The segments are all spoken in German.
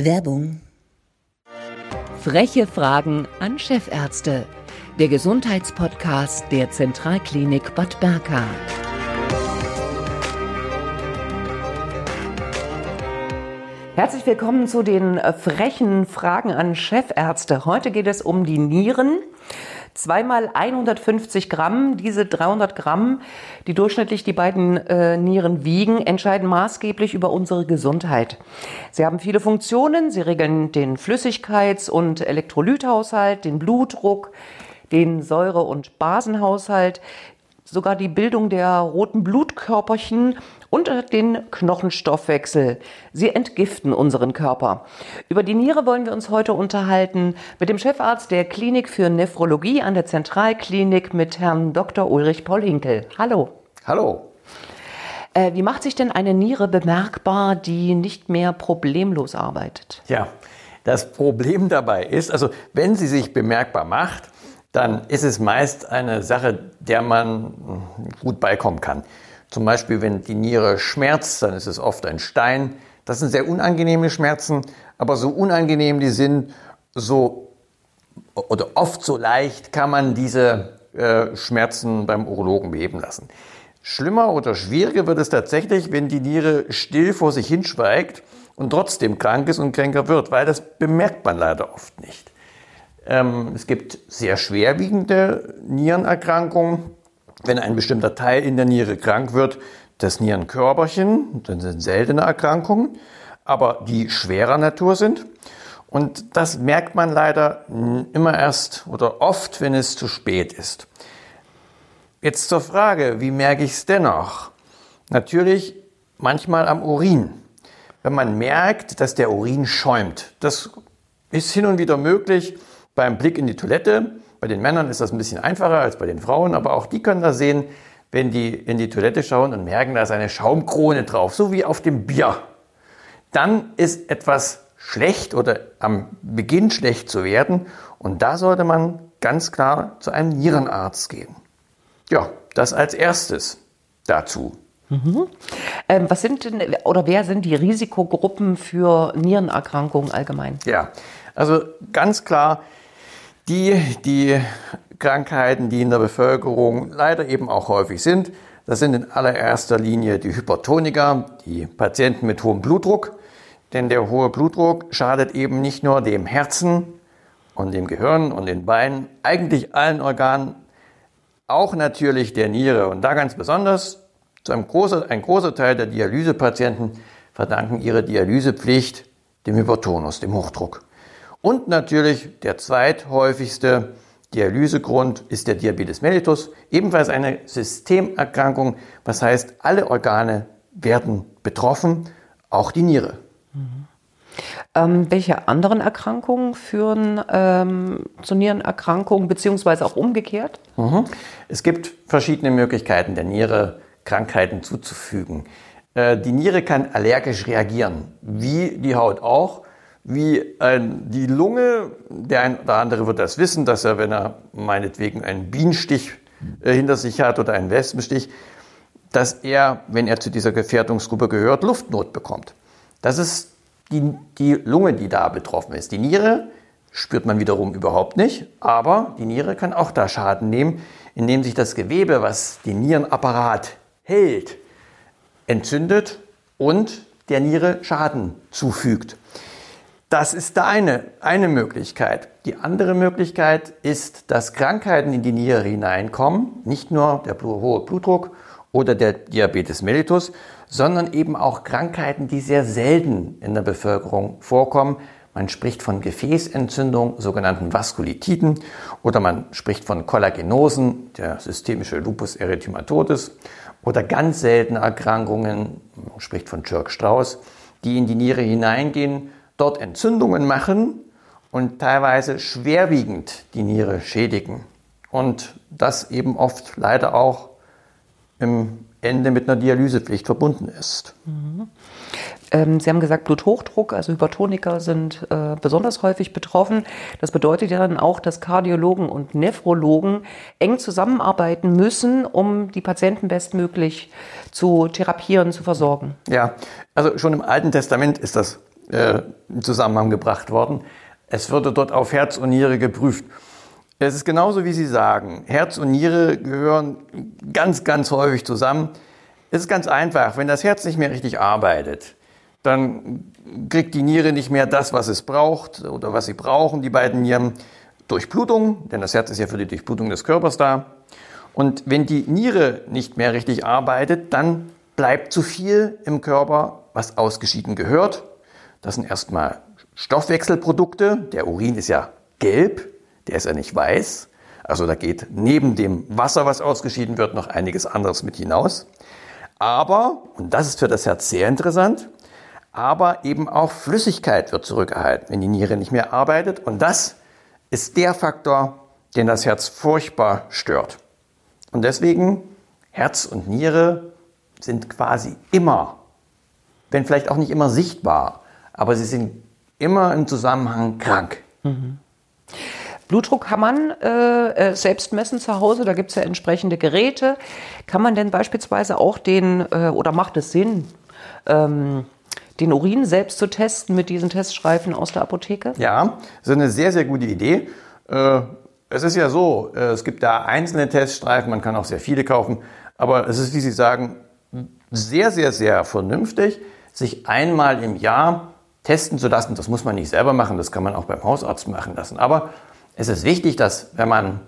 Werbung. Freche Fragen an Chefärzte. Der Gesundheitspodcast der Zentralklinik Bad Berka. Herzlich willkommen zu den äh, frechen Fragen an Chefärzte. Heute geht es um die Nieren. Zweimal 150 Gramm. Diese 300 Gramm, die durchschnittlich die beiden äh, Nieren wiegen, entscheiden maßgeblich über unsere Gesundheit. Sie haben viele Funktionen. Sie regeln den Flüssigkeits- und Elektrolythaushalt, den Blutdruck, den Säure- und Basenhaushalt, sogar die Bildung der roten Blutkörperchen und den Knochenstoffwechsel. Sie entgiften unseren Körper. Über die Niere wollen wir uns heute unterhalten mit dem Chefarzt der Klinik für Nephrologie an der Zentralklinik mit Herrn Dr. Ulrich Paul Hinkel. Hallo. Hallo. Äh, wie macht sich denn eine Niere bemerkbar, die nicht mehr problemlos arbeitet? Ja, das Problem dabei ist, also wenn sie sich bemerkbar macht, dann ist es meist eine Sache, der man gut beikommen kann. Zum Beispiel, wenn die Niere schmerzt, dann ist es oft ein Stein. Das sind sehr unangenehme Schmerzen, aber so unangenehm die sind, so oder oft so leicht kann man diese äh, Schmerzen beim Urologen beheben lassen. Schlimmer oder schwieriger wird es tatsächlich, wenn die Niere still vor sich hinschweigt und trotzdem krank ist und kränker wird, weil das bemerkt man leider oft nicht. Ähm, es gibt sehr schwerwiegende Nierenerkrankungen. Wenn ein bestimmter Teil in der Niere krank wird, das Nierenkörperchen, das sind seltene Erkrankungen, aber die schwerer Natur sind. Und das merkt man leider immer erst oder oft, wenn es zu spät ist. Jetzt zur Frage, wie merke ich es dennoch? Natürlich manchmal am Urin. Wenn man merkt, dass der Urin schäumt. Das ist hin und wieder möglich, beim Blick in die Toilette. Bei den Männern ist das ein bisschen einfacher als bei den Frauen, aber auch die können das sehen, wenn die in die Toilette schauen und merken, da ist eine Schaumkrone drauf, so wie auf dem Bier. Dann ist etwas schlecht oder am Beginn schlecht zu werden und da sollte man ganz klar zu einem Nierenarzt gehen. Ja, das als erstes dazu. Mhm. Ähm, was sind denn oder wer sind die Risikogruppen für Nierenerkrankungen allgemein? Ja, also ganz klar die, die Krankheiten, die in der Bevölkerung leider eben auch häufig sind, das sind in allererster Linie die Hypertoniker, die Patienten mit hohem Blutdruck. Denn der hohe Blutdruck schadet eben nicht nur dem Herzen und dem Gehirn und den Beinen, eigentlich allen Organen, auch natürlich der Niere. Und da ganz besonders, zu einem großen, ein großer Teil der Dialysepatienten verdanken ihre Dialysepflicht dem Hypertonus, dem Hochdruck. Und natürlich der zweithäufigste Dialysegrund ist der Diabetes mellitus, ebenfalls eine Systemerkrankung, was heißt, alle Organe werden betroffen, auch die Niere. Mhm. Ähm, welche anderen Erkrankungen führen ähm, zu Nierenerkrankungen, beziehungsweise auch umgekehrt? Mhm. Es gibt verschiedene Möglichkeiten, der Niere Krankheiten zuzufügen. Äh, die Niere kann allergisch reagieren, wie die Haut auch wie ein, die Lunge, der ein oder andere wird das wissen, dass er, wenn er meinetwegen einen Bienenstich äh, hinter sich hat oder einen Wespenstich, dass er, wenn er zu dieser Gefährdungsgruppe gehört, Luftnot bekommt. Das ist die, die Lunge, die da betroffen ist. Die Niere spürt man wiederum überhaupt nicht, aber die Niere kann auch da Schaden nehmen, indem sich das Gewebe, was den Nierenapparat hält, entzündet und der Niere Schaden zufügt. Das ist da eine, eine Möglichkeit. Die andere Möglichkeit ist, dass Krankheiten in die Niere hineinkommen, nicht nur der hohe Blutdruck oder der Diabetes mellitus, sondern eben auch Krankheiten, die sehr selten in der Bevölkerung vorkommen. Man spricht von Gefäßentzündung, sogenannten Vaskulitiden, oder man spricht von Kollagenosen, der systemische Lupus erythematodes, oder ganz seltene Erkrankungen, man spricht von Church-Strauss, die in die Niere hineingehen dort Entzündungen machen und teilweise schwerwiegend die Niere schädigen. Und das eben oft leider auch im Ende mit einer Dialysepflicht verbunden ist. Mhm. Ähm, Sie haben gesagt, Bluthochdruck, also Hypertoniker sind äh, besonders häufig betroffen. Das bedeutet ja dann auch, dass Kardiologen und Nephrologen eng zusammenarbeiten müssen, um die Patienten bestmöglich zu therapieren, zu versorgen. Ja, also schon im Alten Testament ist das äh, in Zusammenhang gebracht worden. Es würde dort auf Herz und Niere geprüft. Es ist genauso, wie Sie sagen. Herz und Niere gehören ganz, ganz häufig zusammen. Es ist ganz einfach. Wenn das Herz nicht mehr richtig arbeitet, dann kriegt die Niere nicht mehr das, was es braucht oder was sie brauchen, die beiden Nieren. Durchblutung, denn das Herz ist ja für die Durchblutung des Körpers da. Und wenn die Niere nicht mehr richtig arbeitet, dann bleibt zu viel im Körper, was ausgeschieden gehört. Das sind erstmal Stoffwechselprodukte. Der Urin ist ja gelb, der ist ja nicht weiß. Also da geht neben dem Wasser, was ausgeschieden wird, noch einiges anderes mit hinaus. Aber, und das ist für das Herz sehr interessant, aber eben auch Flüssigkeit wird zurückerhalten, wenn die Niere nicht mehr arbeitet. Und das ist der Faktor, den das Herz furchtbar stört. Und deswegen, Herz und Niere sind quasi immer, wenn vielleicht auch nicht immer sichtbar, aber sie sind immer im Zusammenhang krank. Mhm. Blutdruck kann man äh, äh, selbst messen zu Hause, da gibt es ja entsprechende Geräte. Kann man denn beispielsweise auch den, äh, oder macht es Sinn, ähm, den Urin selbst zu testen mit diesen Teststreifen aus der Apotheke? Ja, das ist eine sehr, sehr gute Idee. Äh, es ist ja so, äh, es gibt da einzelne Teststreifen, man kann auch sehr viele kaufen, aber es ist, wie Sie sagen, sehr, sehr, sehr vernünftig, sich einmal im Jahr testen zu lassen. Das muss man nicht selber machen, das kann man auch beim Hausarzt machen lassen. Aber es ist wichtig, dass wenn man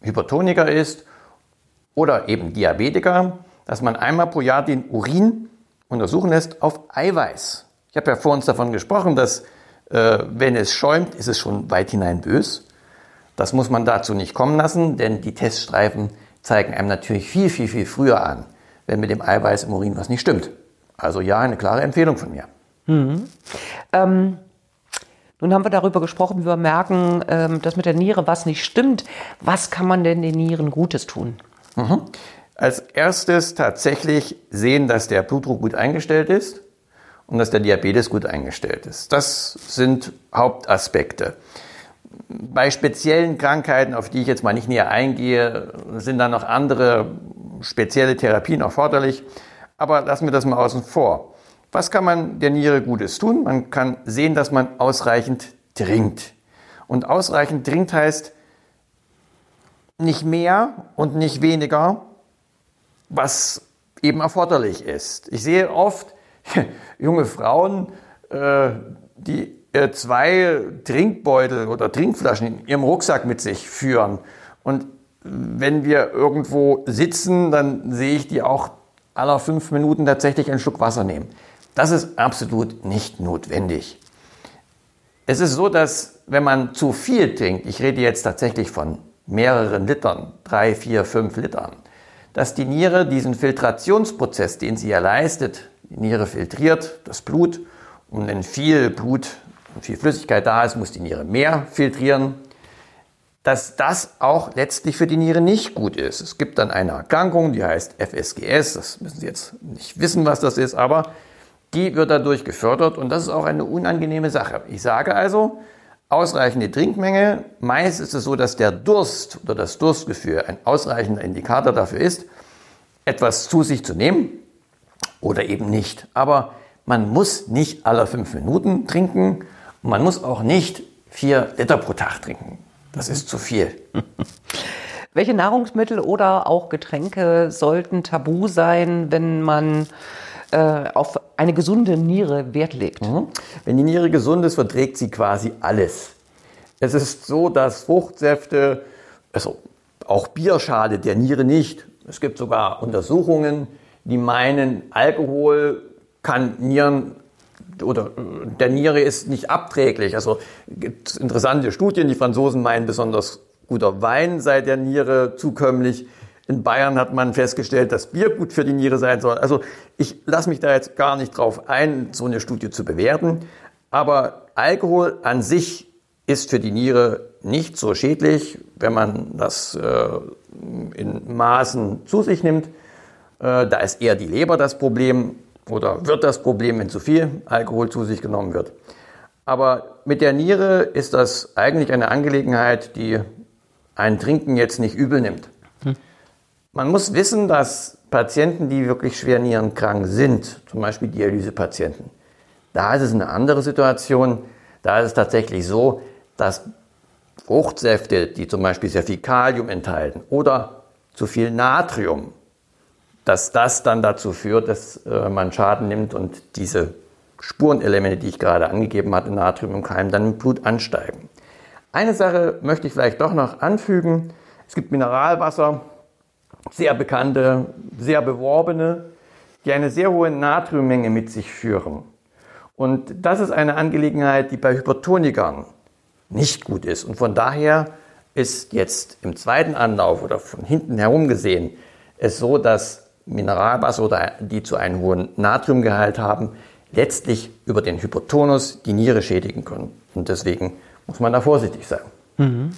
Hypertoniker ist oder eben Diabetiker, dass man einmal pro Jahr den Urin untersuchen lässt auf Eiweiß. Ich habe ja vor uns davon gesprochen, dass äh, wenn es schäumt, ist es schon weit hinein bös. Das muss man dazu nicht kommen lassen, denn die Teststreifen zeigen einem natürlich viel, viel, viel früher an, wenn mit dem Eiweiß im Urin was nicht stimmt. Also ja, eine klare Empfehlung von mir. Mhm. Ähm nun haben wir darüber gesprochen, wie wir merken, ähm, dass mit der Niere was nicht stimmt. Was kann man denn den Nieren Gutes tun? Mhm. Als erstes tatsächlich sehen, dass der Blutdruck gut eingestellt ist und dass der Diabetes gut eingestellt ist. Das sind Hauptaspekte. Bei speziellen Krankheiten, auf die ich jetzt mal nicht näher eingehe, sind dann noch andere spezielle Therapien erforderlich. Aber lassen wir das mal außen vor. Was kann man der Niere Gutes tun? Man kann sehen, dass man ausreichend trinkt. Und ausreichend trinkt heißt nicht mehr und nicht weniger, was eben erforderlich ist. Ich sehe oft junge Frauen, äh, die äh, zwei Trinkbeutel oder Trinkflaschen in ihrem Rucksack mit sich führen. Und wenn wir irgendwo sitzen, dann sehe ich die auch aller fünf Minuten tatsächlich einen Schluck Wasser nehmen. Das ist absolut nicht notwendig. Es ist so, dass wenn man zu viel trinkt, ich rede jetzt tatsächlich von mehreren Litern, drei, vier, fünf Litern, dass die Niere diesen Filtrationsprozess, den sie ja leistet, die Niere filtriert das Blut und wenn viel Blut und viel Flüssigkeit da ist, muss die Niere mehr filtrieren, dass das auch letztlich für die Niere nicht gut ist. Es gibt dann eine Erkrankung, die heißt FSGS, das müssen Sie jetzt nicht wissen, was das ist, aber die wird dadurch gefördert und das ist auch eine unangenehme Sache. Ich sage also, ausreichende Trinkmenge. Meist ist es so, dass der Durst oder das Durstgefühl ein ausreichender Indikator dafür ist, etwas zu sich zu nehmen oder eben nicht. Aber man muss nicht alle fünf Minuten trinken und man muss auch nicht vier Liter pro Tag trinken. Das ist zu viel. Welche Nahrungsmittel oder auch Getränke sollten tabu sein, wenn man äh, auf eine gesunde Niere Wert legt. Mhm. Wenn die Niere gesund ist, verträgt sie quasi alles. Es ist so, dass Fruchtsäfte, also auch Bier schadet der Niere nicht. Es gibt sogar Untersuchungen, die meinen, Alkohol kann Nieren oder äh, der Niere ist nicht abträglich. Also gibt interessante Studien. Die Franzosen meinen, besonders guter Wein sei der Niere zukömmlich. In Bayern hat man festgestellt, dass Bier gut für die Niere sein soll. Also ich lasse mich da jetzt gar nicht drauf ein, so eine Studie zu bewerten. Aber Alkohol an sich ist für die Niere nicht so schädlich, wenn man das äh, in Maßen zu sich nimmt. Äh, da ist eher die Leber das Problem oder wird das Problem, wenn zu viel Alkohol zu sich genommen wird. Aber mit der Niere ist das eigentlich eine Angelegenheit, die ein Trinken jetzt nicht übel nimmt. Man muss wissen, dass Patienten, die wirklich schwer nierenkrank sind, zum Beispiel Dialysepatienten, Da ist es eine andere Situation. Da ist es tatsächlich so, dass Fruchtsäfte, die zum Beispiel sehr viel Kalium enthalten oder zu viel Natrium, dass das dann dazu führt, dass äh, man Schaden nimmt und diese Spurenelemente, die ich gerade angegeben hatte, Natrium im Keim, dann im Blut ansteigen. Eine Sache möchte ich vielleicht doch noch anfügen. Es gibt Mineralwasser, sehr bekannte, sehr beworbene, die eine sehr hohe Natriummenge mit sich führen. Und das ist eine Angelegenheit, die bei Hypertonikern nicht gut ist. Und von daher ist jetzt im zweiten Anlauf oder von hinten herum gesehen es so, dass Mineralwasser oder die zu einem hohen Natriumgehalt haben, letztlich über den Hypertonus die Niere schädigen können. Und deswegen muss man da vorsichtig sein. Mhm.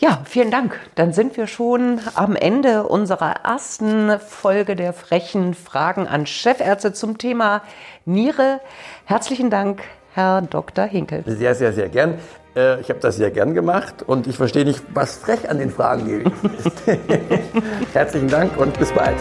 Ja, vielen Dank. Dann sind wir schon am Ende unserer ersten Folge der frechen Fragen an Chefärzte zum Thema Niere. Herzlichen Dank, Herr Dr. Hinkel. Sehr, sehr, sehr gern. Äh, ich habe das sehr gern gemacht und ich verstehe nicht, was frech an den Fragen ist. Herzlichen Dank und bis bald.